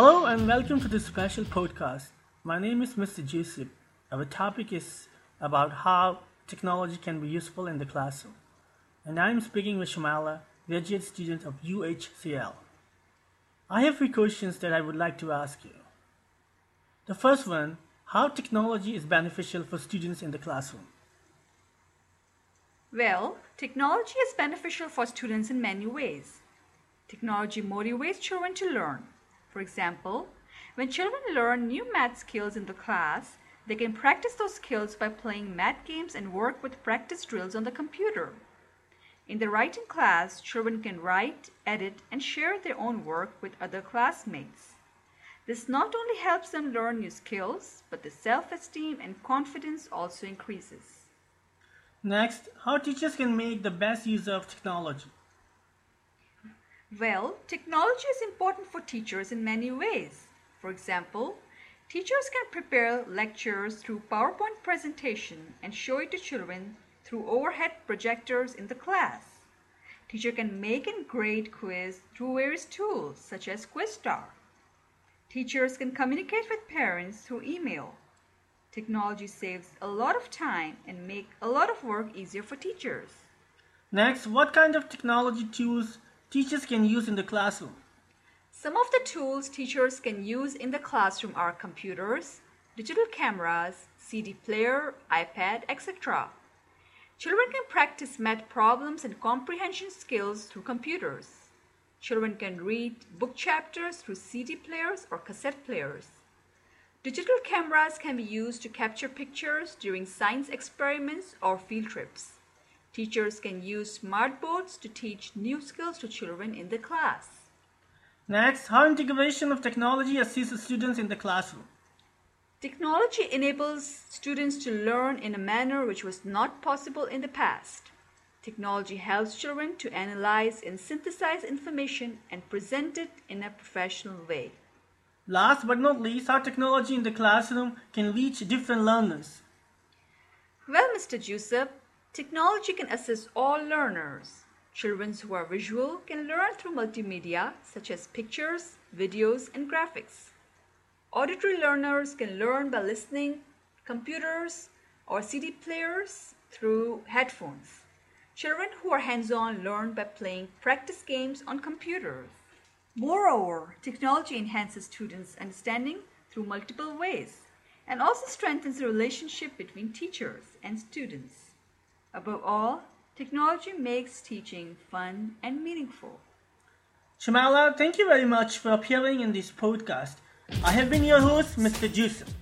Hello and welcome to this special podcast. My name is Mr. Joseph. Our topic is about how technology can be useful in the classroom. And I'm speaking with Shamala, graduate student of UHCL. I have three questions that I would like to ask you. The first one, how technology is beneficial for students in the classroom? Well, technology is beneficial for students in many ways. Technology motivates children to learn. For example, when children learn new math skills in the class, they can practice those skills by playing math games and work with practice drills on the computer. In the writing class, children can write, edit, and share their own work with other classmates. This not only helps them learn new skills, but the self-esteem and confidence also increases. Next, how teachers can make the best use of technology. Well, technology is important for teachers in many ways. For example, teachers can prepare lectures through PowerPoint presentation and show it to children through overhead projectors in the class. Teacher can make and grade quiz through various tools such as Quizstar. Teachers can communicate with parents through email. Technology saves a lot of time and make a lot of work easier for teachers. Next, what kind of technology tools teachers can use in the classroom? Some of the tools teachers can use in the classroom are computers, digital cameras, CD player, iPad, etc. Children can practice math problems and comprehension skills through computers. Children can read book chapters through CD players or cassette players. Digital cameras can be used to capture pictures during science experiments or field trips. Teachers can use smart boards to teach new skills to children in the class. Next, how integration of technology assists students in the classroom. Technology enables students to learn in a manner which was not possible in the past. Technology helps children to analyze and synthesize information and present it in a professional way. Last but not least, how technology in the classroom can reach different learners. Well, Mr. Joseph, Technology can assist all learners. Children who are visual can learn through multimedia such as pictures, videos, and graphics. Auditory learners can learn by listening, computers, or CD players through headphones. Children who are hands-on learn by playing practice games on computers. Moreover, technology enhances students' understanding through multiple ways and also strengthens the relationship between teachers and students. Above all, technology makes teaching fun and meaningful. Shamala, thank you very much for appearing in this podcast. I have been your host, Mr. Joseph.